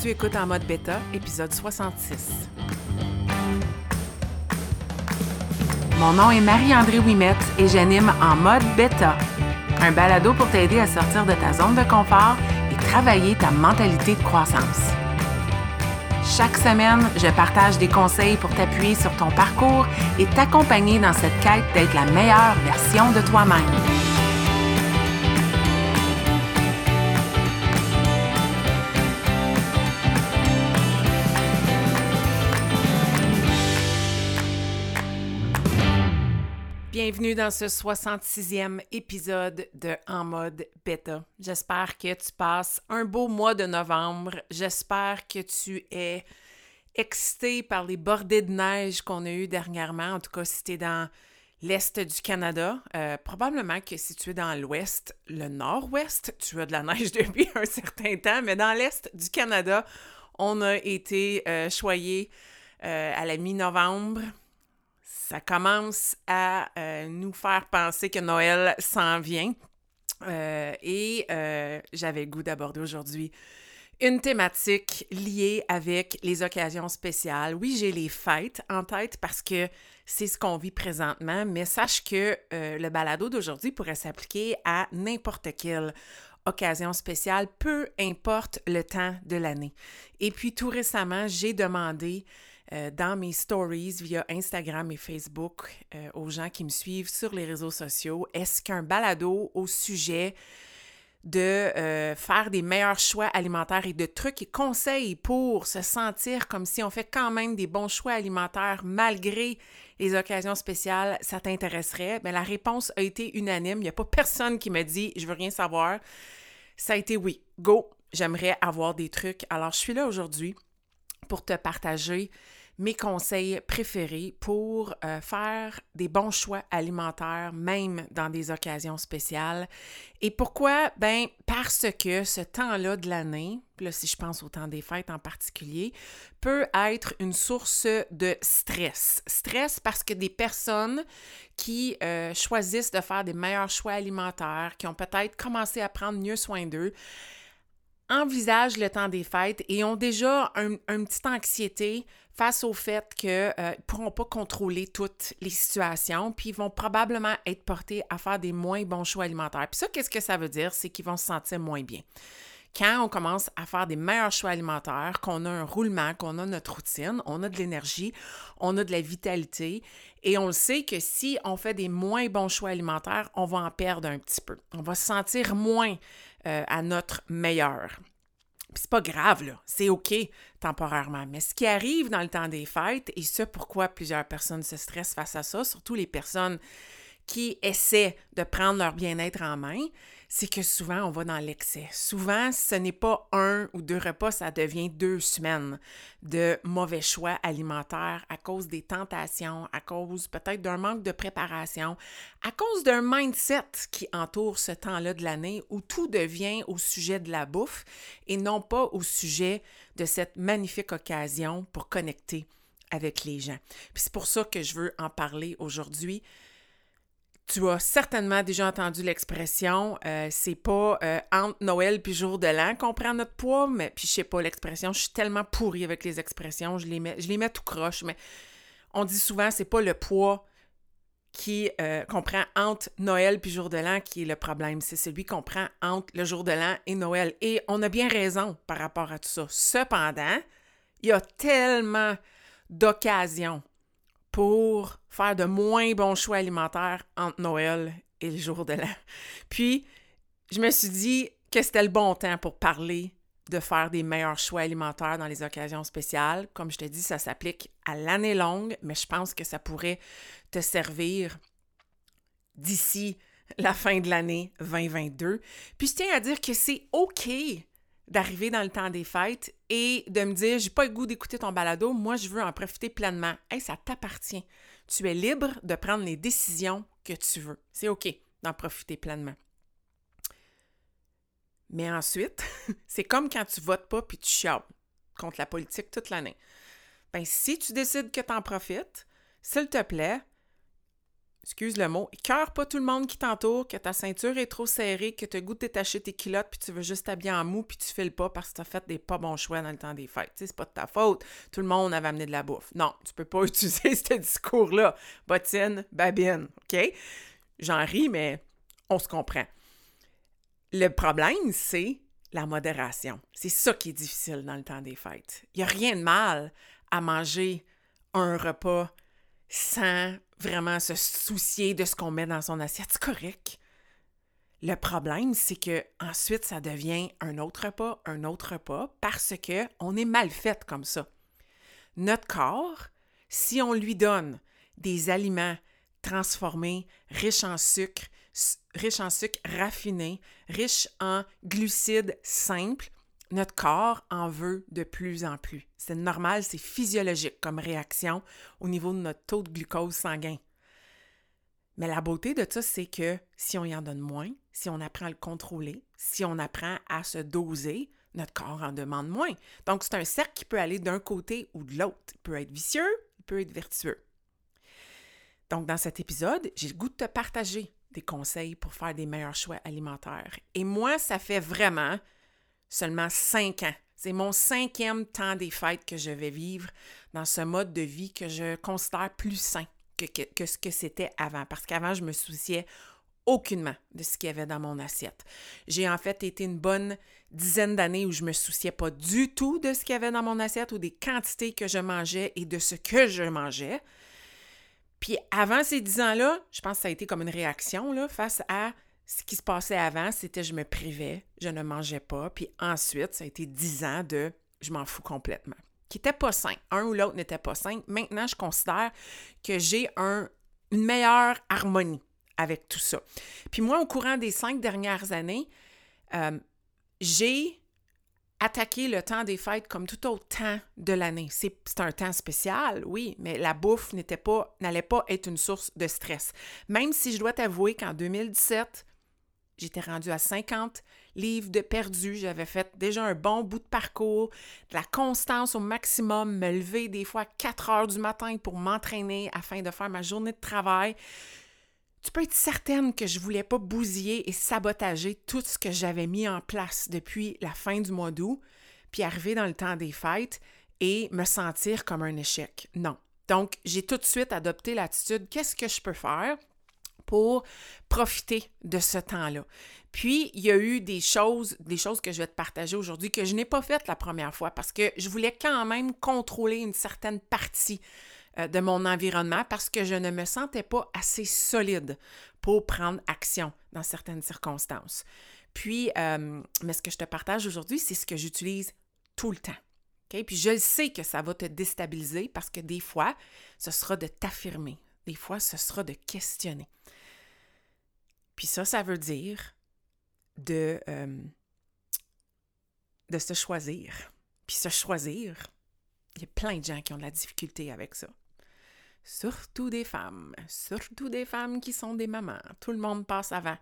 Tu écoutes en mode bêta, épisode 66. Mon nom est Marie-André Wimette et j'anime en mode bêta, un balado pour t'aider à sortir de ta zone de confort et travailler ta mentalité de croissance. Chaque semaine, je partage des conseils pour t'appuyer sur ton parcours et t'accompagner dans cette quête d'être la meilleure version de toi-même. Bienvenue dans ce 66e épisode de En mode bêta. J'espère que tu passes un beau mois de novembre. J'espère que tu es excité par les bordées de neige qu'on a eues dernièrement, en tout cas si tu es dans l'est du Canada. Euh, probablement que si tu es dans l'ouest, le nord-ouest, tu as de la neige depuis un certain temps, mais dans l'est du Canada, on a été euh, choyés euh, à la mi-novembre ça commence à euh, nous faire penser que Noël s'en vient. Euh, et euh, j'avais goût d'aborder aujourd'hui une thématique liée avec les occasions spéciales. Oui, j'ai les fêtes en tête parce que c'est ce qu'on vit présentement, mais sache que le balado d'aujourd'hui pourrait s'appliquer à n'importe quelle occasion spéciale, peu importe le temps de l'année. Et puis tout récemment, j'ai demandé euh, dans mes stories via Instagram et Facebook euh, aux gens qui me suivent sur les réseaux sociaux. Est-ce qu'un balado au sujet de euh, faire des meilleurs choix alimentaires et de trucs et conseils pour se sentir comme si on fait quand même des bons choix alimentaires malgré les occasions spéciales, ça t'intéresserait? Bien, la réponse a été unanime. Il n'y a pas personne qui me dit je veux rien savoir. Ça a été oui, go, j'aimerais avoir des trucs. Alors, je suis là aujourd'hui pour te partager mes conseils préférés pour euh, faire des bons choix alimentaires, même dans des occasions spéciales. Et pourquoi? Ben, parce que ce temps-là de l'année, là, si je pense au temps des fêtes en particulier, peut être une source de stress. Stress parce que des personnes qui euh, choisissent de faire des meilleurs choix alimentaires, qui ont peut-être commencé à prendre mieux soin d'eux, envisagent le temps des fêtes et ont déjà un, une petite anxiété face au fait qu'ils euh, ne pourront pas contrôler toutes les situations, puis ils vont probablement être portés à faire des moins bons choix alimentaires. Puis ça, qu'est-ce que ça veut dire? C'est qu'ils vont se sentir moins bien. Quand on commence à faire des meilleurs choix alimentaires, qu'on a un roulement, qu'on a notre routine, on a de l'énergie, on a de la vitalité, et on le sait que si on fait des moins bons choix alimentaires, on va en perdre un petit peu. On va se sentir moins euh, à notre meilleur. Puis c'est pas grave, là. C'est OK temporairement. Mais ce qui arrive dans le temps des fêtes, et ce pourquoi plusieurs personnes se stressent face à ça, surtout les personnes qui essaient de prendre leur bien-être en main, c'est que souvent on va dans l'excès. Souvent, ce n'est pas un ou deux repas, ça devient deux semaines de mauvais choix alimentaires à cause des tentations, à cause peut-être d'un manque de préparation, à cause d'un mindset qui entoure ce temps-là de l'année où tout devient au sujet de la bouffe et non pas au sujet de cette magnifique occasion pour connecter avec les gens. Puis c'est pour ça que je veux en parler aujourd'hui tu as certainement déjà entendu l'expression euh, c'est pas euh, entre Noël puis jour de l'an qu'on prend notre poids, mais puis je sais pas l'expression, je suis tellement pourrie avec les expressions, je les mets, tout croche, mais on dit souvent c'est pas le poids qui euh, qu'on prend entre Noël puis jour de l'an qui est le problème, c'est celui qu'on prend entre le jour de l'an et Noël. Et on a bien raison par rapport à tout ça. Cependant, il y a tellement d'occasions pour faire de moins bons choix alimentaires entre Noël et le jour de l'an. Puis, je me suis dit que c'était le bon temps pour parler de faire des meilleurs choix alimentaires dans les occasions spéciales. Comme je te dis, ça s'applique à l'année longue, mais je pense que ça pourrait te servir d'ici la fin de l'année 2022. Puis je tiens à dire que c'est OK d'arriver dans le temps des fêtes et de me dire j'ai pas le goût d'écouter ton balado, moi je veux en profiter pleinement. Ça t'appartient. Tu es libre de prendre les décisions que tu veux. C'est OK d'en profiter pleinement. Mais ensuite, c'est comme quand tu votes pas puis tu chiales contre la politique toute l'année. Ben si tu décides que tu en profites, s'il te plaît, excuse le mot, cœur pas tout le monde qui t'entoure, que ta ceinture est trop serrée, que tu goût de détacher tes culottes, puis tu veux juste t'habiller en mou, puis tu files pas parce que tu as fait des pas bons choix dans le temps des fêtes. C'est pas de ta faute. Tout le monde avait amené de la bouffe. Non, tu peux pas utiliser ce discours-là. Bottine, babine, OK? J'en ris, mais on se comprend. Le problème, c'est la modération. C'est ça qui est difficile dans le temps des fêtes. Il n'y a rien de mal à manger un repas sans vraiment se soucier de ce qu'on met dans son assiette. C'est correct. Le problème, c'est que ensuite, ça devient un autre repas, un autre repas, parce que on est mal fait comme ça. Notre corps, si on lui donne des aliments transformés, riches en sucre, riches en sucre raffiné, riches en glucides simples, notre corps en veut de plus en plus. C'est normal, c'est physiologique comme réaction au niveau de notre taux de glucose sanguin. Mais la beauté de ça, c'est que si on y en donne moins, si on apprend à le contrôler, si on apprend à se doser, notre corps en demande moins. Donc, c'est un cercle qui peut aller d'un côté ou de l'autre. Il peut être vicieux, il peut être vertueux. Donc, dans cet épisode, j'ai le goût de te partager des conseils pour faire des meilleurs choix alimentaires. Et moi, ça fait vraiment seulement cinq ans. C'est mon cinquième temps des fêtes que je vais vivre dans ce mode de vie que je considère plus sain que, ce que c'était avant. Parce qu'avant, je me souciais aucunement de ce qu'il y avait dans mon assiette. J'ai en fait été une bonne dizaine d'années où je me souciais pas du tout de ce qu'il y avait dans mon assiette ou des quantités que je mangeais et de ce que je mangeais. Puis avant ces dix ans-là, je pense que ça a été comme une réaction là, face à ce qui se passait avant, c'était je me privais, je ne mangeais pas. Puis ensuite, ça a été dix ans de je m'en fous complètement. Qui n'était pas sain. Un ou l'autre n'était pas sain. Maintenant, je considère que j'ai un, une meilleure harmonie avec tout ça. Puis moi, au courant des cinq dernières années, euh, j'ai attaqué le temps des fêtes comme tout autre temps de l'année. C'est un temps spécial, oui, mais la bouffe n'était pas, n'allait pas être une source de stress. Même si je dois t'avouer qu'en 2017, J'étais rendue à 50 livres de perdu. J'avais fait déjà un bon bout de parcours, de la constance au maximum, me lever des fois à 4 heures du matin pour m'entraîner afin de faire ma journée de travail. Tu peux être certaine que je voulais pas bousiller et sabotager tout ce que j'avais mis en place depuis la fin du mois d'août, puis arriver dans le temps des fêtes et me sentir comme un échec. Non. Donc, j'ai tout de suite adopté l'attitude qu'est-ce que je peux faire? Pour profiter de ce temps-là. Puis, il y a eu des choses, des choses que je vais te partager aujourd'hui que je n'ai pas faites la première fois parce que je voulais quand même contrôler une certaine partie euh, de mon environnement parce que je ne me sentais pas assez solide pour prendre action dans certaines circonstances. Puis, euh, mais ce que je te partage aujourd'hui, c'est ce que j'utilise tout le temps. Puis je sais que ça va te déstabiliser parce que des fois, ce sera de t'affirmer. Des fois, ce sera de questionner. Puis ça, ça veut dire de, euh, de se choisir. Puis se choisir, il y a plein de gens qui ont de la difficulté avec ça. Surtout des femmes, surtout des femmes qui sont des mamans. Tout le monde passe avant.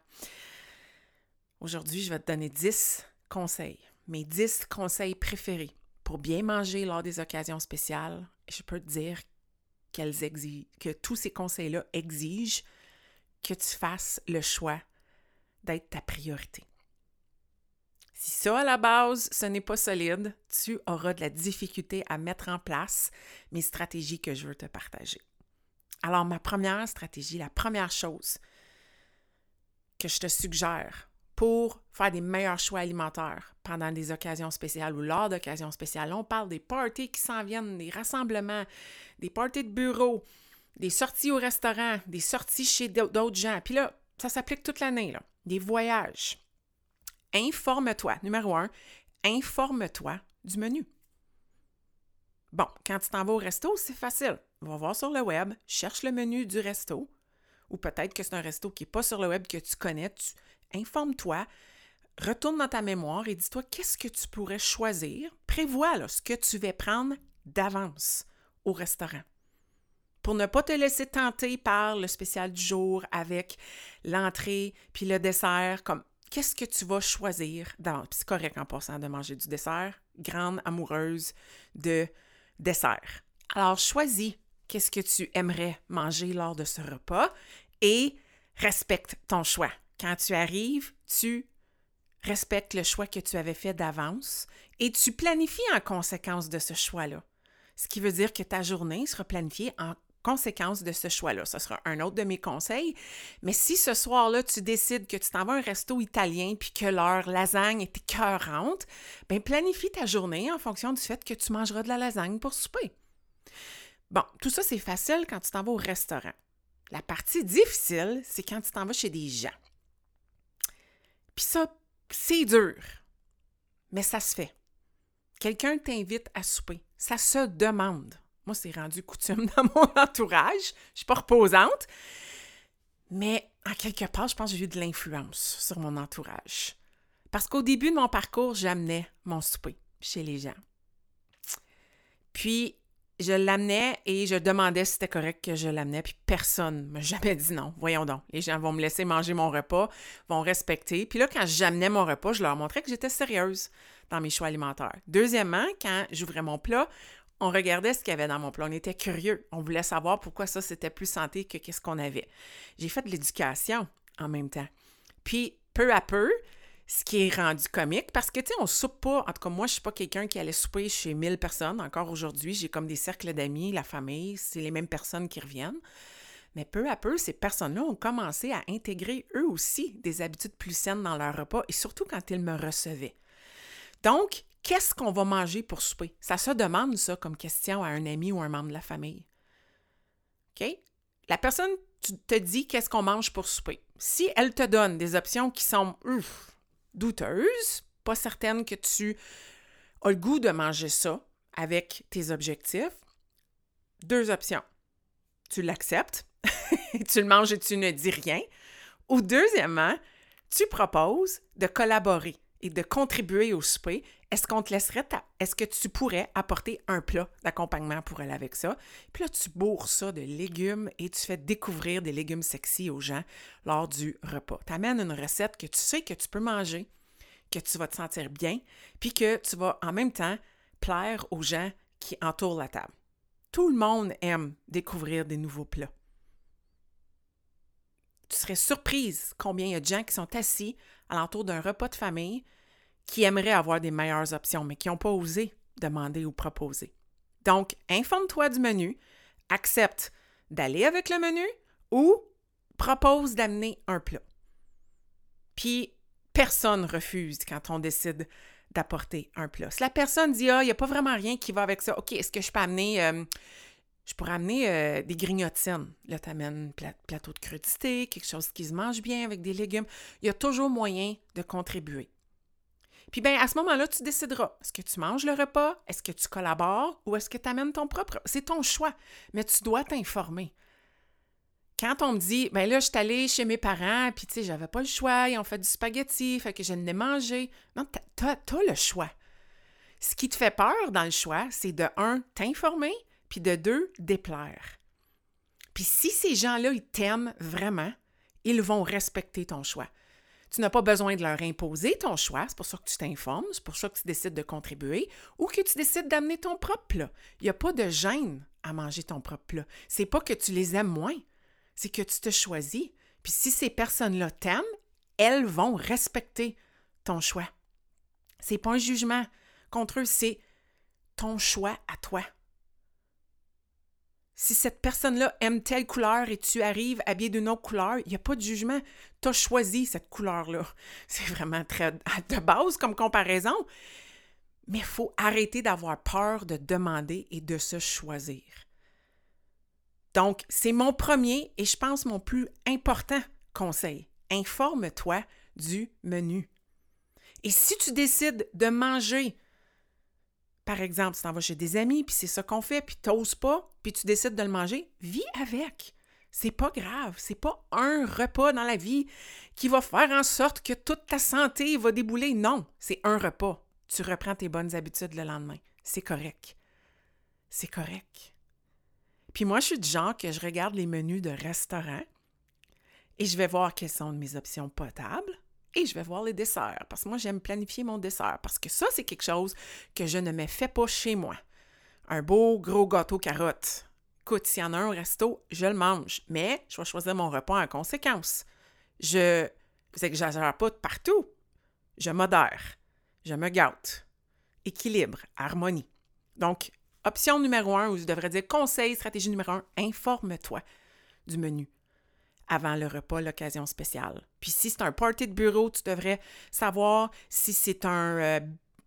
Aujourd'hui, je vais te donner 10 conseils, mes 10 conseils préférés pour bien manger lors des occasions spéciales. Je peux te dire que tous ces conseils-là exigent que tu fasses le choix d'être ta priorité. Si ça, à la base, ce n'est pas solide, tu auras de la difficulté à mettre en place mes stratégies que je veux te partager. Alors, ma première stratégie, la première chose que je te suggère pour faire des meilleurs choix alimentaires pendant des occasions spéciales ou lors d'occasions spéciales, on parle des parties qui s'en viennent, des rassemblements, des parties de bureau, des sorties au restaurant, des sorties chez d'autres gens. Puis là, ça s'applique toute l'année, là. Des voyages. Informe-toi. Numéro un, informe-toi du menu. Bon, quand tu t'en vas au resto, c'est facile. Va voir sur le web, cherche le menu du resto, ou peut-être que c'est un resto qui n'est pas sur le web que tu connais. Informe-toi, retourne dans ta mémoire et dis-toi qu'est-ce que tu pourrais choisir? Prévois ce que tu vas prendre d'avance au restaurant pour ne pas te laisser tenter par le spécial du jour avec l'entrée puis le dessert, comme qu'est-ce que tu vas choisir dans c'est correct en passant de manger du dessert, grande amoureuse de dessert. Alors choisis qu'est-ce que tu aimerais manger lors de ce repas et respecte ton choix. Quand tu arrives, tu respectes le choix que tu avais fait d'avance et tu planifies en conséquence de ce choix-là. Ce qui veut dire que ta journée sera planifiée en conséquence de ce choix-là. Ce sera un autre de mes conseils. Mais si ce soir-là, tu décides que tu t'en vas à un resto italien puis que leur lasagne est écœurante, bien, planifie ta journée en fonction du fait que tu mangeras de la lasagne pour souper. Bon, tout ça, c'est facile quand tu t'en vas au restaurant. La partie difficile, c'est quand tu t'en vas chez des gens. Puis ça, c'est dur, mais ça se fait. Quelqu'un t'invite à souper. Ça se demande. Moi, c'est rendu coutume dans mon entourage. Je suis pas reposante. Mais en quelque part, je pense que j'ai eu de l'influence sur mon entourage. Parce qu'au début de mon parcours, j'amenais mon souper chez les gens. Puis, je l'amenais et je demandais si c'était correct que je l'amenais, puis personne ne m'a jamais dit non. Voyons donc, les gens vont me laisser manger mon repas, vont respecter. Puis là, quand j'amenais mon repas, je leur montrais que j'étais sérieuse dans mes choix alimentaires. Deuxièmement, quand j'ouvrais mon plat, on regardait ce qu'il y avait dans mon plat. On était curieux. On voulait savoir pourquoi ça, c'était plus santé que qu'est-ce qu'on avait. J'ai fait de l'éducation en même temps. Puis, peu à peu, ce qui est rendu comique, parce que, tu sais, on soupe pas, en tout cas, moi, je suis pas quelqu'un qui allait souper chez 1000 personnes. Encore aujourd'hui, j'ai comme des cercles d'amis, la famille, c'est les mêmes personnes qui reviennent. Mais peu à peu, ces personnes-là ont commencé à intégrer eux aussi des habitudes plus saines dans leur repas, et surtout quand ils me recevaient. Donc, qu'est-ce qu'on va manger pour souper? Ça se demande, ça, comme question à un ami ou un membre de la famille. OK? La personne te dit qu'est-ce qu'on mange pour souper? Si elle te donne des options qui sont douteuse, pas certaine que tu as le goût de manger ça avec tes objectifs, deux options. Tu l'acceptes, tu le manges et tu ne dis rien. Ou deuxièmement, tu proposes de collaborer et de contribuer au souper. Est-ce qu'on te laisserait, est-ce que tu pourrais apporter un plat d'accompagnement pour elle avec ça? Puis là, tu bourres ça de légumes et tu fais découvrir des légumes sexy aux gens lors du repas. Tu amènes une recette que tu sais que tu peux manger, que tu vas te sentir bien, puis que tu vas en même temps plaire aux gens qui entourent la table. Tout le monde aime découvrir des nouveaux plats. Serais surprise combien il y a de gens qui sont assis alentour d'un repas de famille qui aimeraient avoir des meilleures options, mais qui n'ont pas osé demander ou proposer. Donc, informe-toi du menu, accepte d'aller avec le menu ou propose d'amener un plat. Puis, personne refuse quand on décide d'apporter un plat. Si la personne dit Ah, il n'y a pas vraiment rien qui va avec ça, OK, est-ce que je peux amener. Euh, je pourrais amener euh, des grignotines. Là, tu amènes plateau de crudité, quelque chose qui se mange bien avec des légumes. Il y a toujours moyen de contribuer. Puis bien, à ce moment-là, tu décideras. Est-ce que tu manges le repas? Est-ce que tu collabores? Ou est-ce que tu amènes ton propre? C'est ton choix. Mais tu dois t'informer. Quand on me dit, ben là, je suis allée chez mes parents, puis tu sais, j'avais pas le choix, ils ont fait du spaghetti, fait que je n'ai mangé. Non, tu as, le choix. Ce qui te fait peur dans le choix, c'est de un, t'informer, puis de deux, déplaire. Puis si ces gens-là, ils t'aiment vraiment, ils vont respecter ton choix. Tu n'as pas besoin de leur imposer ton choix, c'est pour ça que tu t'informes, c'est pour ça que tu décides de contribuer ou que tu décides d'amener ton propre plat. Il n'y a pas de gêne à manger ton propre plat. C'est pas que tu les aimes moins, c'est que tu te choisis. Puis si ces personnes-là t'aiment, elles vont respecter ton choix. C'est pas un jugement contre eux, c'est ton choix à toi. Si cette personne-là aime telle couleur et tu arrives habillé d'une autre couleur, il n'y a pas de jugement. Tu as choisi cette couleur-là. C'est vraiment très de base comme comparaison. Mais il faut arrêter d'avoir peur de demander et de se choisir. Donc, c'est mon premier et je pense mon plus important conseil. Informe-toi du menu. Et si tu décides de manger, par exemple, tu t'en vas chez des amis, puis c'est ça qu'on fait, puis tu n'oses pas, puis tu décides de le manger, vis avec. C'est pas grave, c'est pas un repas dans la vie qui va faire en sorte que toute ta santé va débouler. Non, c'est un repas. Tu reprends tes bonnes habitudes le lendemain. C'est correct. C'est correct. Puis moi, je suis du genre que je regarde les menus de restaurants et je vais voir quelles sont mes options potables et je vais voir les desserts parce que moi, j'aime planifier mon dessert parce que ça, c'est quelque chose que je ne me fais pas chez moi. Un beau gros gâteau carotte écoute, s'il y en a un au resto, je le mange, mais je vais choisir mon repas en conséquence. Je n'exagère pas partout. Je modère. Je me gâte. Équilibre, harmonie. Donc, option numéro un, ou je devrais dire conseil, stratégie numéro un, informe-toi du menu avant le repas, l'occasion spéciale. Puis si c'est un party de bureau, tu devrais savoir si c'est un, euh,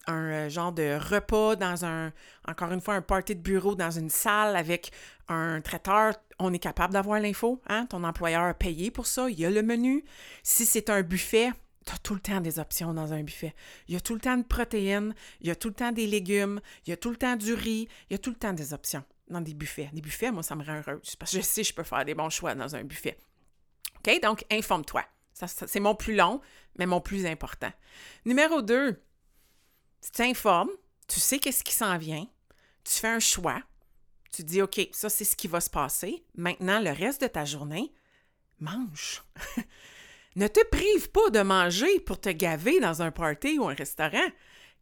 un euh, genre de repas dans un, encore une fois, un party de bureau dans une salle avec un traiteur. On est capable d'avoir l'info, hein? Ton employeur a payé pour ça, il y a le menu. Si c'est un buffet, tu as tout le temps des options dans un buffet. Il y a tout le temps de protéines, il y a tout le temps des légumes, il y a tout le temps du riz, il y a tout le temps des options dans des buffets. Des buffets, moi, ça me rend heureuse parce que je sais que je peux faire des bons choix dans un buffet. Donc, informe-toi. c'est mon plus long, mais mon plus important. Numéro 2, tu t'informes, tu sais qu'est-ce qui s'en vient, tu fais un choix, tu dis, OK, ça, c'est ce qui va se passer. Maintenant, le reste de ta journée, mange. ne te prive pas de manger pour te gaver dans un party ou un restaurant.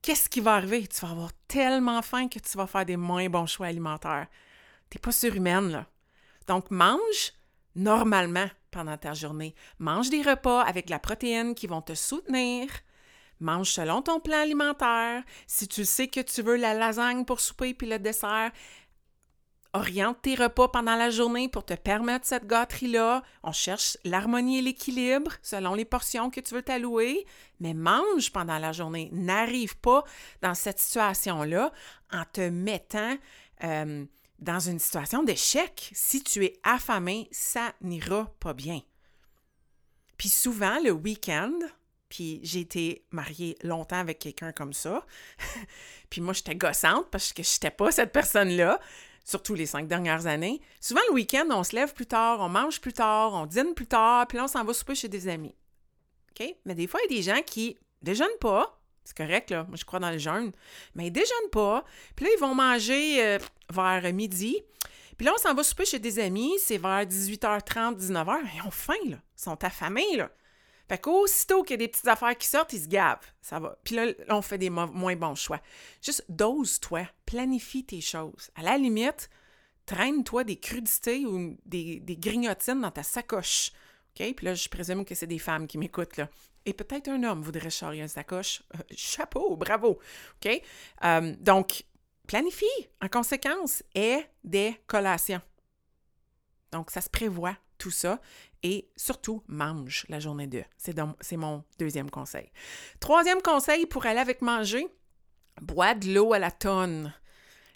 Qu'est-ce qui va arriver? Tu vas avoir tellement faim que tu vas faire des moins bons choix alimentaires. Tu n'es pas surhumaine, là. Donc, mange normalement pendant ta journée. Mange des repas avec la protéine qui vont te soutenir. Mange selon ton plan alimentaire. Si tu sais que tu veux la lasagne pour souper puis le dessert, oriente tes repas pendant la journée pour te permettre cette gâterie-là. On cherche l'harmonie et l'équilibre selon les portions que tu veux t'allouer, mais mange pendant la journée. N'arrive pas dans cette situation-là en te mettant euh, dans une situation d'échec. Si tu es affamé, ça n'ira pas bien. Puis souvent, le week-end, puis j'ai été mariée longtemps avec quelqu'un comme ça, puis moi, j'étais gossante parce que je n'étais pas cette personne-là, surtout les cinq dernières années. Souvent, le week-end, on se lève plus tard, on mange plus tard, on dîne plus tard, puis là, on s'en va souper chez des amis. OK? Mais des fois, il y a des gens qui déjeunent pas, c'est correct, là. Moi, je crois dans le jeûne. Mais ils déjeunent pas. Puis là, ils vont manger euh, vers midi. Puis là, on s'en va souper chez des amis. C'est vers 18h30, 19h. Ils ont faim, là. Ils sont affamés, là. Fait qu'aussitôt qu'il y a des petites affaires qui sortent, ils se gavent. Ça va. Puis là, on fait des moins bons choix. Juste dose-toi. Planifie tes choses. À la limite, traîne-toi des crudités ou des grignotines dans ta sacoche. OK? Puis là, je présume que c'est des femmes qui m'écoutent, là et peut-être un homme voudrait charrier une sacoche. Euh, chapeau, bravo. OK? Euh, donc, planifie en conséquence et des collations. Donc, ça se prévoit tout ça et surtout mange la journée 2. C'est mon deuxième conseil. Troisième conseil pour aller avec manger, bois de l'eau à la tonne.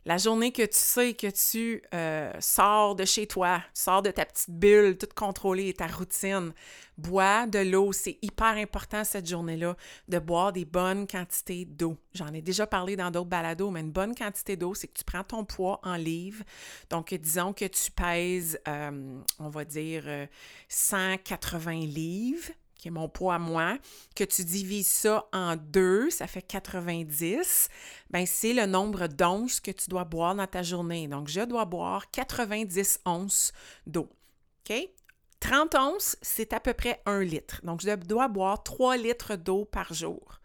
La journée que tu sais que tu euh, sors de chez toi, sors de ta petite bulle, toute contrôlée, ta routine, bois de l'eau. C'est hyper important cette journée-là de boire des bonnes quantités d'eau. J'en ai déjà parlé dans d'autres balados, mais une bonne quantité d'eau, c'est que tu prends ton poids en livres. Donc, disons que tu pèses, euh, on va dire, 180 euh, livres qui est mon poids à moi, que tu divises ça en deux, ça fait 90, ben c'est le nombre d'onces que tu dois boire dans ta journée. Donc, je dois boire 90 onces d'eau. OK? 30 onces, c'est à peu près un litre. Donc, je dois boire 3 litres d'eau par jour.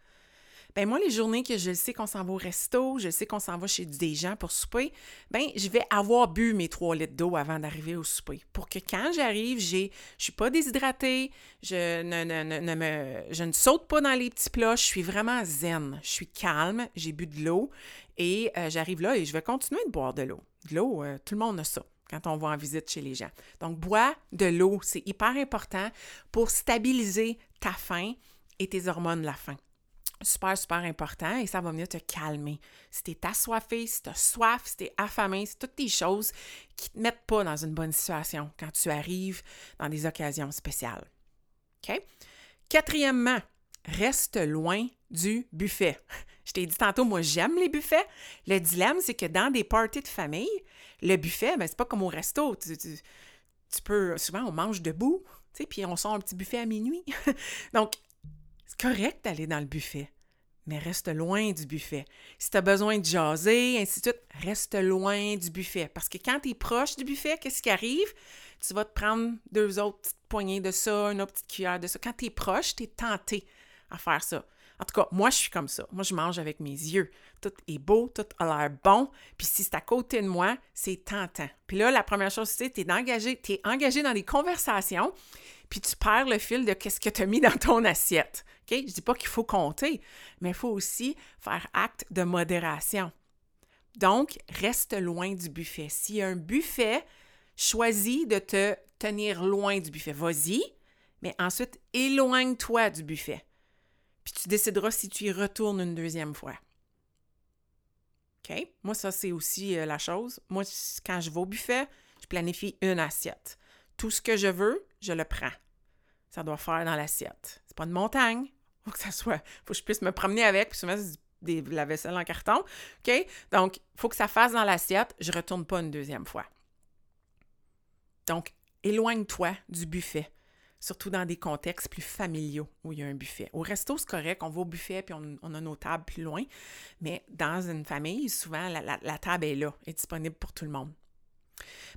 Ben moi, les journées que je sais qu'on s'en va au resto, je sais qu'on s'en va chez des gens pour souper, ben je vais avoir bu mes trois litres d'eau avant d'arriver au souper. Pour que quand j'arrive, j'ai, je suis pas déshydratée, je ne, ne, me, je ne saute pas dans les petits plats, je suis vraiment zen, je suis calme, j'ai bu de l'eau et euh, j'arrive là et je vais continuer de boire de l'eau. De l'eau, euh, tout le monde a ça quand on va en visite chez les gens. Donc, bois de l'eau, c'est hyper important pour stabiliser ta faim et tes hormones de la faim super, super important et ça va venir te calmer. Si tu es assoiffé, si tu as soif, si tu es affamé, c'est toutes des choses qui ne te mettent pas dans une bonne situation quand tu arrives dans des occasions spéciales. OK? Quatrièmement, reste loin du buffet. Je t'ai dit tantôt, moi, j'aime les buffets. Le dilemme, c'est que dans des parties de famille, le buffet, ben, c'est pas comme au resto. Tu, tu peux, souvent, on mange debout, tu puis on sort un petit buffet à minuit. Donc, correct d'aller dans le buffet, mais reste loin du buffet. Si tu as besoin de jaser, ainsi de suite, reste loin du buffet. Parce que quand tu es proche du buffet, qu'est-ce qui arrive? Tu vas te prendre deux autres petites poignées de ça, une autre petite cuillère de ça. Quand tu es proche, tu es tenté à faire ça. En tout cas, moi, je suis comme ça. Moi, je mange avec mes yeux. Tout est beau, tout a l'air bon. Puis si c'est à côté de moi, c'est tentant. Puis là, la première chose, c'est tu es engagé, engagé dans des conversations, puis tu perds le fil de qu'est-ce que tu as mis dans ton assiette. OK? Je dis pas qu'il faut compter, mais il faut aussi faire acte de modération. Donc, reste loin du buffet. S'il y a un buffet, choisis de te tenir loin du buffet. Vas-y, mais ensuite, éloigne-toi du buffet puis tu décideras si tu y retournes une deuxième fois. OK? Moi, ça, c'est aussi euh, la chose. Moi, quand je vais au buffet, je planifie une assiette. Tout ce que je veux, je le prends. Ça doit faire dans l'assiette. C'est pas une montagne. Faut que ça soit. Faut que je puisse me promener avec, puis souvent, c'est la vaisselle en carton. OK? Donc, faut que ça fasse dans l'assiette. Je retourne pas une deuxième fois. Donc, éloigne-toi du buffet surtout dans des contextes plus familiaux où il y a un buffet. Au resto, c'est correct, on va au buffet puis on, a nos tables plus loin, mais dans une famille, souvent, la, table est là, est disponible pour tout le monde.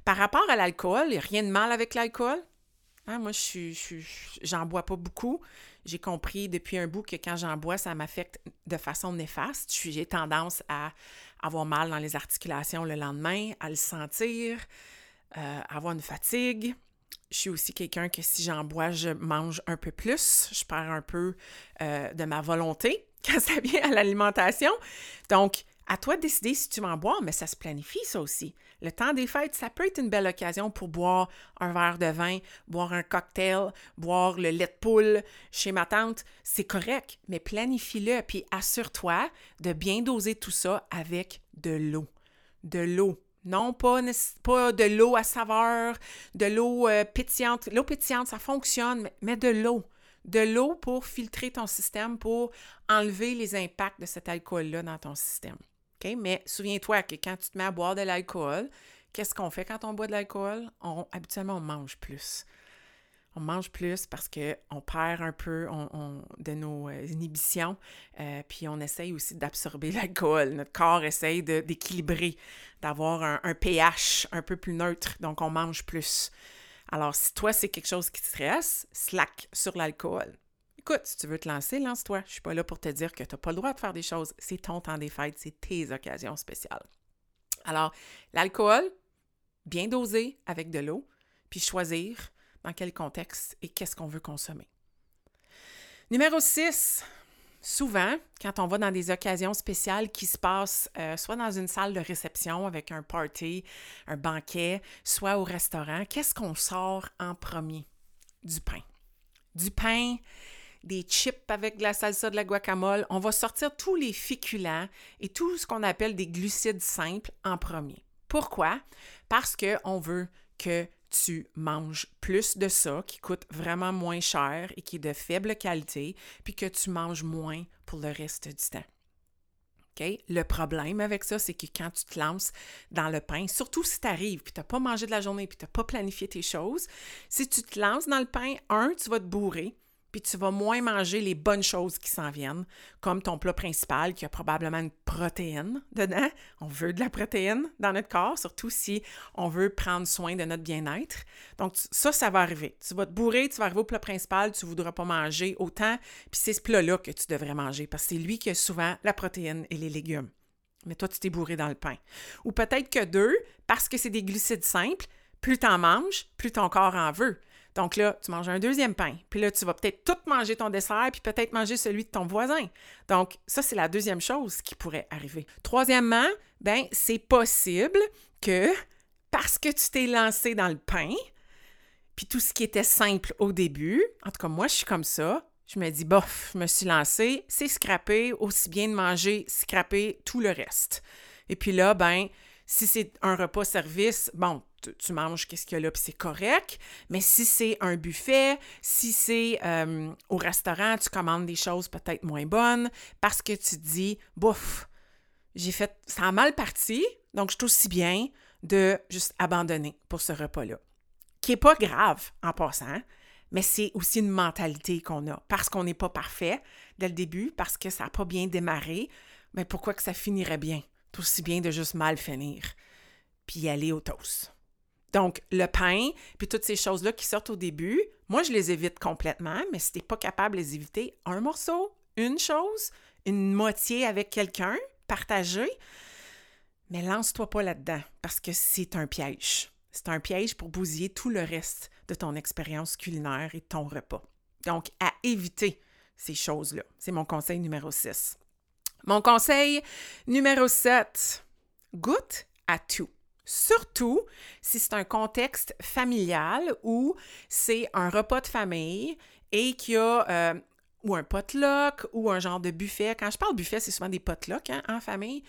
Par rapport à l'alcool, il n'y a rien de mal avec l'alcool. Hein, moi, je j'en bois pas beaucoup. J'ai compris depuis un bout que quand j'en bois, ça m'affecte de façon néfaste. J'ai tendance à avoir mal dans les articulations le lendemain, à le sentir, euh, avoir une fatigue je suis aussi quelqu'un que si j'en bois, je mange un peu plus. Je perds un peu euh, de ma volonté quand ça vient à l'alimentation. Donc, à toi de décider si tu vas en boire, mais ça se planifie, ça aussi. Le temps des fêtes, ça peut être une belle occasion pour boire un verre de vin, boire un cocktail, boire le lait de poule chez ma tante. C'est correct, mais planifie-le, puis assure-toi de bien doser tout ça avec de l'eau. De l'eau. Non, pas, de l'eau à saveur, de l'eau euh, pétillante. L'eau pétillante, ça fonctionne, mais, de l'eau. De l'eau pour filtrer ton système, pour enlever les impacts de cet alcool-là dans ton système. Mais souviens-toi que quand tu te mets à boire de l'alcool, qu'est-ce qu'on fait quand on boit de l'alcool? On, habituellement, on mange plus on mange plus parce qu'on perd un peu de nos euh, inhibitions, euh, puis on essaye aussi d'absorber l'alcool. Notre corps essaye d'équilibrer, d'avoir un, pH un peu plus neutre, donc on mange plus. Alors, si toi, c'est quelque chose qui te stresse, slack sur l'alcool. Écoute, si tu veux te lancer, lance-toi. Je suis pas là pour te dire que tu n'as pas le droit de faire des choses. C'est ton temps des fêtes, c'est tes occasions spéciales. Alors, l'alcool, bien dosé avec de l'eau, puis choisir dans quel contexte et qu'est-ce qu'on veut consommer. Numéro 6, souvent, quand on va dans des occasions spéciales qui se passent euh, soit dans une salle de réception avec un party, un banquet, soit au restaurant, qu'est-ce qu'on sort en premier? Du pain. Du pain, des chips avec de la salsa, de la guacamole. On va sortir tous les féculents et tout ce qu'on appelle des glucides simples en premier. Pourquoi? Parce qu'on veut que tu manges plus de ça qui coûte vraiment moins cher et qui est de faible qualité, puis que tu manges moins pour le reste du temps. Le problème avec ça, c'est que quand tu te lances dans le pain, surtout si tu arrives, puis tu n'as pas mangé de la journée, puis tu n'as pas planifié tes choses, si tu te lances dans le pain, un, tu vas te bourrer, puis tu vas moins manger les bonnes choses qui s'en viennent, comme ton plat principal qui a probablement une protéine dedans. On veut de la protéine dans notre corps, surtout si on veut prendre soin de notre bien-être. Donc ça, ça va arriver. Tu vas te bourrer, tu vas arriver au plat principal, tu ne voudras pas manger autant, puis c'est ce plat-là que tu devrais manger, parce que c'est lui qui a souvent la protéine et les légumes. Mais toi, tu t'es bourré dans le pain. Ou peut-être que deux, parce que c'est des glucides simples, plus tu en manges, plus ton corps en veut. Donc là, tu manges un deuxième pain. Puis là, tu vas peut-être tout manger ton dessert, puis peut-être manger celui de ton voisin. Donc, ça, c'est la deuxième chose qui pourrait arriver. Troisièmement, ben, c'est possible que parce que tu t'es lancé dans le pain, puis tout ce qui était simple au début, en tout cas, moi, je suis comme ça. Je me dis, bof, je me suis lancé, c'est scrappé, aussi bien de manger, scraper tout le reste. Et puis là, ben, si c'est un repas service, bon, tu, manges qu'est-ce qu'il y a là, puis c'est correct. Mais si c'est un buffet, si c'est euh, au restaurant, tu commandes des choses peut-être moins bonnes parce que tu te dis, bouf, j'ai fait, ça a mal parti, donc je suis aussi bien de juste abandonner pour ce repas-là. Qui n'est pas grave en passant, mais c'est aussi une mentalité qu'on a. Parce qu'on n'est pas parfait dès le début, parce que ça n'a pas bien démarré, mais pourquoi que ça finirait bien? Aussi bien de juste mal finir, puis aller au toast. Donc, le pain, puis toutes ces choses-là qui sortent au début, moi, je les évite complètement, mais si tu n'es pas capable de les éviter, un morceau, une chose, une moitié avec quelqu'un, partager, mais lance-toi pas là-dedans parce que c'est un piège. C'est un piège pour bousiller tout le reste de ton expérience culinaire et de ton repas. Donc, à éviter ces choses-là. C'est mon conseil numéro 6. Mon conseil numéro 7, goûte à tout. Surtout si c'est un contexte familial ou c'est un repas de famille et qu'il y a euh, ou un potluck ou un genre de buffet. Quand je parle buffet, c'est souvent des potlucks hein, en famille.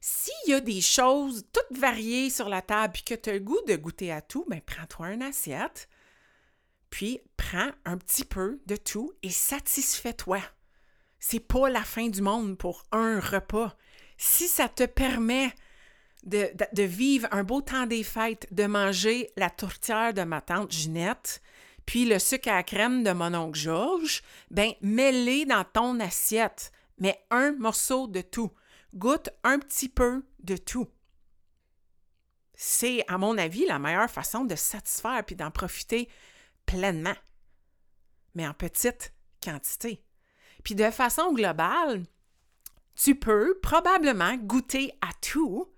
S'il y a des choses toutes variées sur la table et que tu as le goût de goûter à tout, ben prends-toi une assiette, puis prends un petit peu de tout et satisfais-toi. C'est pas la fin du monde pour un repas. Si ça te permet de, vivre un beau temps des fêtes, de manger la tourtière de ma tante Ginette, puis le sucre à crème de mon oncle Georges, ben mets-les dans ton assiette. Mets un morceau de tout. Goûte un petit peu de tout. C'est, à mon avis, la meilleure façon de satisfaire puis d'en profiter pleinement, mais en petite quantité. Puis de façon globale, tu peux probablement goûter à tout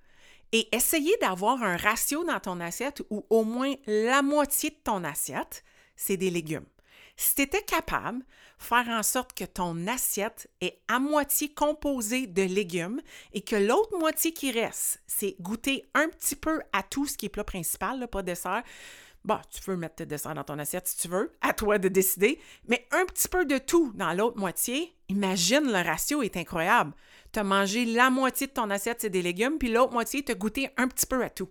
et essayer d'avoir un ratio dans ton assiette où au moins la moitié de ton assiette, c'est des légumes. Si tu étais capable faire en sorte que ton assiette est à moitié composée de légumes et que l'autre moitié qui reste, c'est goûter un petit peu à tout ce qui est plat principal, pas dessert, Bon, tu peux mettre tes desserts dans ton assiette si tu veux, à toi de décider, mais un petit peu de tout dans l'autre moitié, imagine le ratio est incroyable. Tu as mangé la moitié de ton assiette, c'est des légumes, puis l'autre moitié, tu as goûté un petit peu à tout.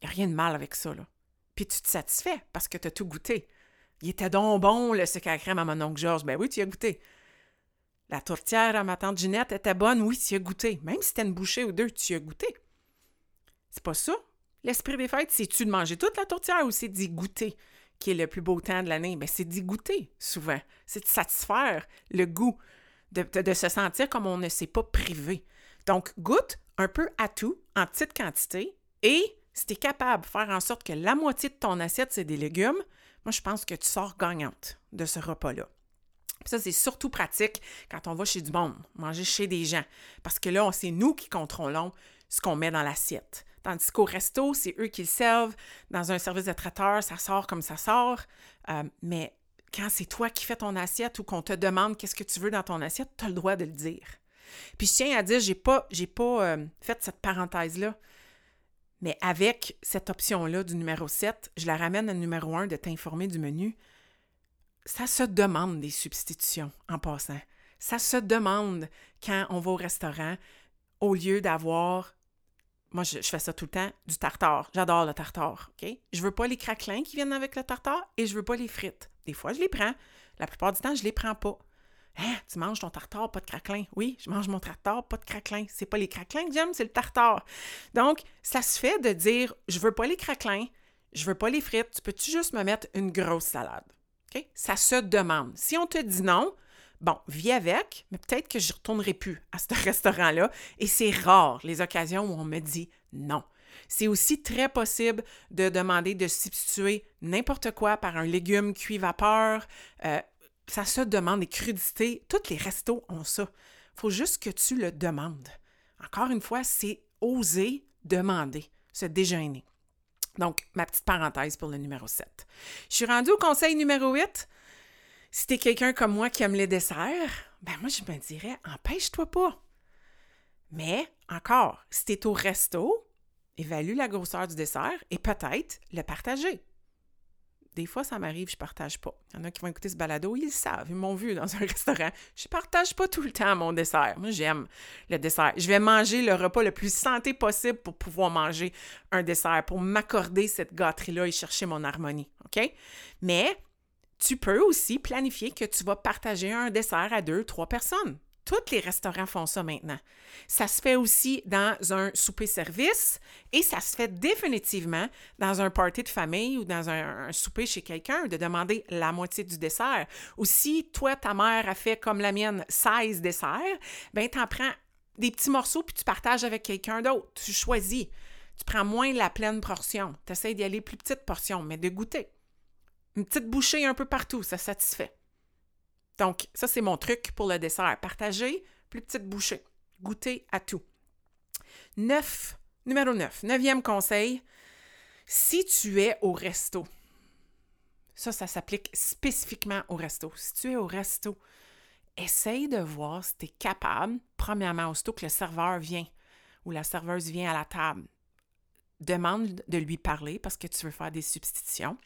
Il n'y a rien de mal avec ça, là. Puis tu te satisfais parce que tu as tout goûté. Il était donc bon, le sucre à crème à mon oncle Georges. Ben oui, tu as goûté. La tourtière à ma tante Ginette était bonne. Oui, tu as goûté. Même si c'était une bouchée ou deux, tu as goûté. C'est pas ça L'esprit des fêtes, c'est-tu de manger toute la tourtière ou c'est d'y goûter qui est le plus beau temps de l'année? Bien, c'est d'y goûter souvent. C'est de satisfaire le goût, de, de, se sentir comme on ne s'est pas privé. Donc, goûte un peu à tout en petite quantité et si tu es capable de faire en sorte que la moitié de ton assiette, c'est des légumes, moi, je pense que tu sors gagnante de ce repas-là. Ça, c'est surtout pratique quand on va chez du monde, manger chez des gens, parce que là, c'est nous qui contrôlons ce qu'on met dans l'assiette. Tandis qu'au resto, c'est eux qui le servent. Dans un service de traiteur, ça sort comme ça sort. Euh, mais quand c'est toi qui fais ton assiette ou qu'on te demande qu'est-ce que tu veux dans ton assiette, tu as le droit de le dire. Puis je tiens à dire, j'ai pas, j'ai pas euh, fait cette parenthèse-là. Mais avec cette option-là du numéro 7, je la ramène au numéro 1 de t'informer du menu. Ça se demande des substitutions en passant. Ça se demande quand on va au restaurant, au lieu d'avoir moi, je, fais ça tout le temps, du tartare. J'adore le tartare, OK? Je veux pas les craquelins qui viennent avec le tartare et je veux pas les frites. Des fois, je les prends. La plupart du temps, je les prends pas. Hein? Tu manges ton tartare, pas de craquelin. Oui, je mange mon tartare, pas de craquelin. C'est pas les craquelins que j'aime, c'est le tartare. Donc, ça se fait de dire, je veux pas les craquelins, je veux pas les frites, tu peux-tu juste me mettre une grosse salade? Ça se demande. Si on te dit non, Bon, vis avec, mais peut-être que je ne retournerai plus à ce restaurant-là. Et c'est rare les occasions où on me dit non. C'est aussi très possible de demander de substituer n'importe quoi par un légume cuit vapeur. Euh, ça se demande des crudités. Tous les restos ont ça. Faut juste que tu le demandes. Encore une fois, c'est oser demander, se déjeuner. Donc, ma petite parenthèse pour le numéro 7. Je suis rendue au conseil numéro 8. Si t'es quelqu'un comme moi qui aime les desserts, ben moi, je me dirais, empêche-toi pas. Mais, encore, si t'es au resto, évalue la grosseur du dessert et peut-être le partager. Des fois, ça m'arrive, je partage pas. Il y en a qui vont écouter ce balado, ils le savent, ils m'ont vu dans un restaurant. Je partage pas tout le temps mon dessert. Moi, j'aime le dessert. Je vais manger le repas le plus santé possible pour pouvoir manger un dessert, pour m'accorder cette gâterie-là et chercher mon harmonie. OK? Mais tu peux aussi planifier que tu vas partager un dessert à deux, trois personnes. Tous les restaurants font ça maintenant. Ça se fait aussi dans un souper-service et ça se fait définitivement dans un party de famille ou dans un, souper chez quelqu'un de demander la moitié du dessert. Ou si toi, ta mère a fait comme la mienne 16 desserts, ben tu en prends des petits morceaux puis tu partages avec quelqu'un d'autre. Tu choisis. Tu prends moins la pleine portion. Tu essaies d'y aller plus petite portion, mais de goûter. Une petite bouchée un peu partout, ça satisfait. Donc, ça, c'est mon truc pour le dessert. Partager, plus petite bouchée. Goûter à tout. Neuf, numéro 9, neuvième conseil. Si tu es au resto, ça, ça s'applique spécifiquement au resto. Si tu es au resto, essaye de voir si tu es capable, premièrement, aussitôt que le serveur vient ou la serveuse vient à la table, demande de lui parler parce que tu veux faire des substitutions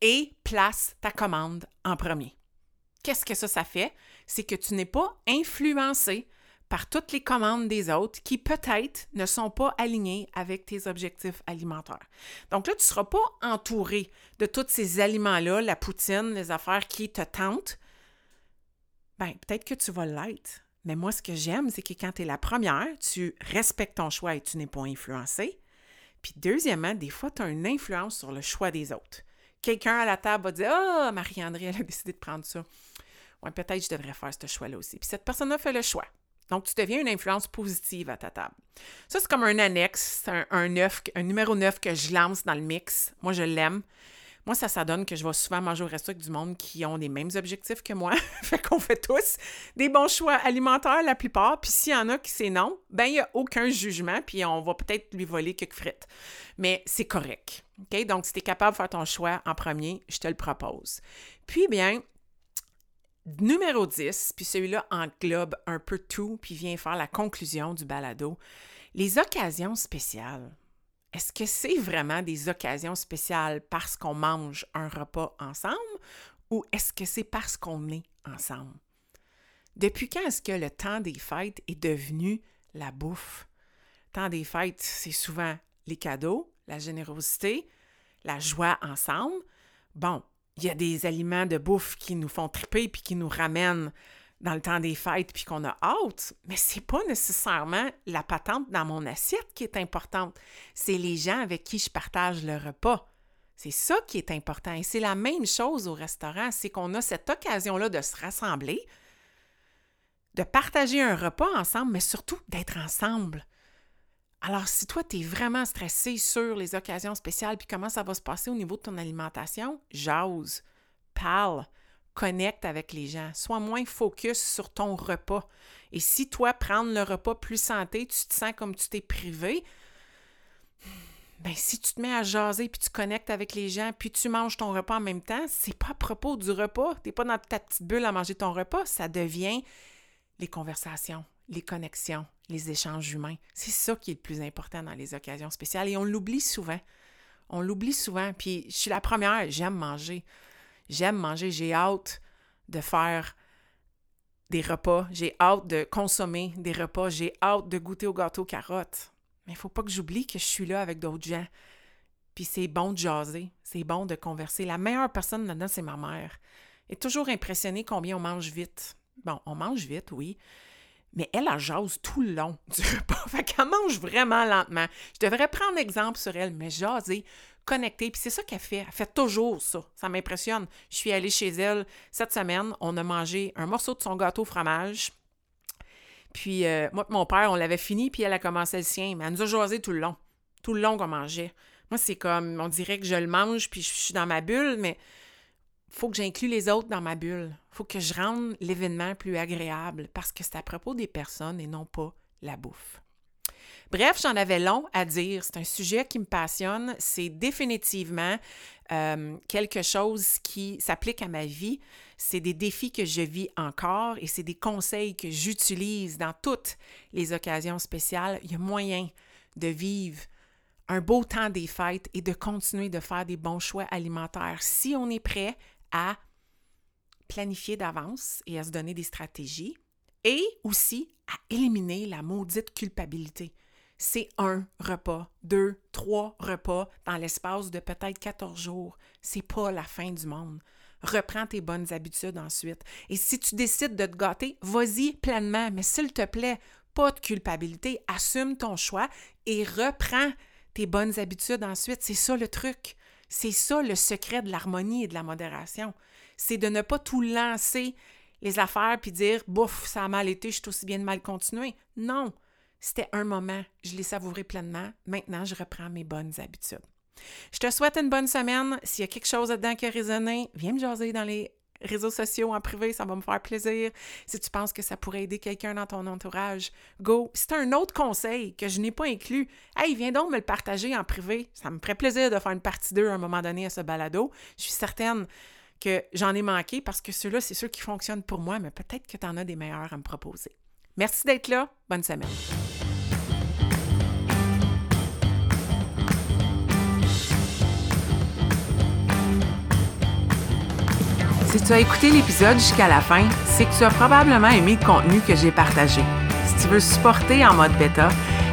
et place ta commande en premier. Qu'est-ce que ça, ça fait? C'est que tu n'es pas influencé par toutes les commandes des autres qui peut-être ne sont pas alignées avec tes objectifs alimentaires. Donc là, tu ne seras pas entouré de tous ces aliments-là, la poutine, les affaires qui te tentent. Bien, peut-être que tu vas l'être. Mais moi, ce que j'aime, c'est que quand tu es la première, tu respectes ton choix et tu n'es pas influencé. Puis deuxièmement, des fois, tu as une influence sur le choix des autres. Quelqu'un à la table va dire Ah, Marie-André, elle a décidé de prendre ça. Ouais, peut-être je devrais faire ce choix-là aussi. Puis cette personne-là fait le choix. Donc, tu deviens une influence positive à ta table. Ça, c'est comme un annexe, un, un, un numéro 9 que je lance dans le mix. Moi, je l'aime. Moi, ça, ça donne que je vais souvent manger au resto du monde qui ont les mêmes objectifs que moi. fait qu'on fait tous des bons choix alimentaires la plupart. Puis s'il y en a qui c'est non, ben il n'y a aucun jugement, puis on va peut-être lui voler quelques frites. Mais c'est correct. OK? Donc, si tu es capable de faire ton choix en premier, je te le propose. Puis, bien, numéro 10, puis celui-là englobe un peu tout, puis vient faire la conclusion du balado. Les occasions spéciales. Est-ce que c'est vraiment des occasions spéciales parce qu'on mange un repas ensemble ou est-ce que c'est parce qu'on est ensemble? Depuis quand est-ce que le temps des fêtes est devenu la bouffe? Le temps des fêtes, c'est souvent les cadeaux, la générosité, la joie ensemble. Bon, il y a des aliments de bouffe qui nous font triper puis qui nous ramènent dans le temps des fêtes puis qu'on a hâte, mais c'est pas nécessairement la patente dans mon assiette qui est importante. C'est les gens avec qui je partage le repas. C'est ça qui est important. Et c'est la même chose au restaurant, c'est qu'on a cette occasion-là de se rassembler, de partager un repas ensemble, mais surtout d'être ensemble. Alors, si toi, tu es vraiment stressé sur les occasions spéciales puis comment ça va se passer au niveau de ton alimentation, jase, parle, connecte avec les gens. Sois moins focus sur ton repas. Et si toi, prendre le repas plus santé, tu te sens comme tu t'es privé, ben si tu te mets à jaser puis tu connectes avec les gens puis tu manges ton repas en même temps, c'est pas à propos du repas. Tu n'es pas dans ta petite bulle à manger ton repas. Ça devient les conversations, les connexions, les échanges humains. C'est ça qui est le plus important dans les occasions spéciales et on l'oublie souvent. On l'oublie souvent. Puis je suis la première, j'aime manger. J'aime manger, j'ai hâte de faire des repas, j'ai hâte de consommer des repas, j'ai hâte de goûter au gâteau carotte. Mais il faut pas que j'oublie que je suis là avec d'autres gens. Puis c'est bon de jaser, c'est bon de converser. La meilleure personne là-dedans, c'est ma mère. Elle est toujours impressionnée combien on mange vite. Bon, on mange vite, oui, mais elle, a jase tout le long du repas. Fait qu'elle mange vraiment lentement. Je devrais prendre exemple sur elle, mais jaser, connecter. Puis c'est ça qu'elle fait. Elle fait toujours ça. Ça m'impressionne. Je suis allée chez elle cette semaine. On a mangé un morceau de son gâteau au fromage. Puis euh, moi et mon père, on l'avait fini, puis elle a commencé le sien. Mais elle nous a jasé tout le long. Tout le long qu'on mangeait. Moi, c'est comme, on dirait que je le mange, puis je suis dans ma bulle, mais faut que j'inclue les autres dans ma bulle. faut que je rende l'événement plus agréable parce que c'est à propos des personnes et non pas la bouffe. Bref, j'en avais long à dire. C'est un sujet qui me passionne. C'est définitivement euh, quelque chose qui s'applique à ma vie. C'est des défis que je vis encore et c'est des conseils que j'utilise dans toutes les occasions spéciales. Il y a moyen de vivre un beau temps des fêtes et de continuer de faire des bons choix alimentaires si on est prêt à planifier d'avance et à se donner des stratégies et aussi à éliminer la maudite culpabilité. C'est un repas, deux, trois repas dans l'espace de peut-être 14 jours. C'est pas la fin du monde. Reprends tes bonnes habitudes ensuite. Et si tu décides de te gâter, vas-y pleinement, mais s'il te plaît, pas de culpabilité, assume ton choix et reprends tes bonnes habitudes ensuite. C'est ça le truc. C'est ça le secret de l'harmonie et de la modération. C'est de ne pas tout lancer les affaires puis dire bouf, ça a mal été, je suis aussi bien de mal continuer. Non, c'était un moment, je l'ai savouré pleinement. Maintenant, je reprends mes bonnes habitudes. Je te souhaite une bonne semaine. S'il y a quelque chose dedans qui a résonné, viens me jaser dans les réseaux sociaux en privé, ça va me faire plaisir. Si tu penses que ça pourrait aider quelqu'un dans ton entourage, go. C'est un autre conseil que je n'ai pas inclus. Hey, viens donc me le partager en privé. Ça me ferait plaisir de faire une partie 2 à un moment donné à ce balado. Je suis certaine que j'en ai manqué parce que ceux-là, c'est ceux qui fonctionnent pour moi, mais peut-être que tu en as des meilleurs à me proposer. Merci d'être là. Bonne semaine. Si tu as écouté l'épisode jusqu'à la fin, c'est que tu as probablement aimé le contenu que j'ai partagé. Si tu veux supporter en mode bêta,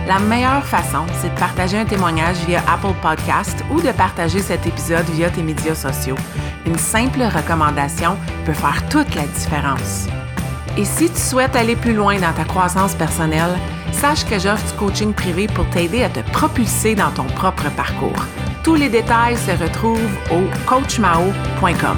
la meilleure façon, c'est de partager un témoignage via Apple Podcast ou de partager cet épisode via tes médias sociaux. Une simple recommandation peut faire toute la différence. Et si tu souhaites aller plus loin dans ta croissance personnelle, sache que j'offre du coaching privé pour t'aider à te propulser dans ton propre parcours. Tous les détails se retrouvent au coachmao.com.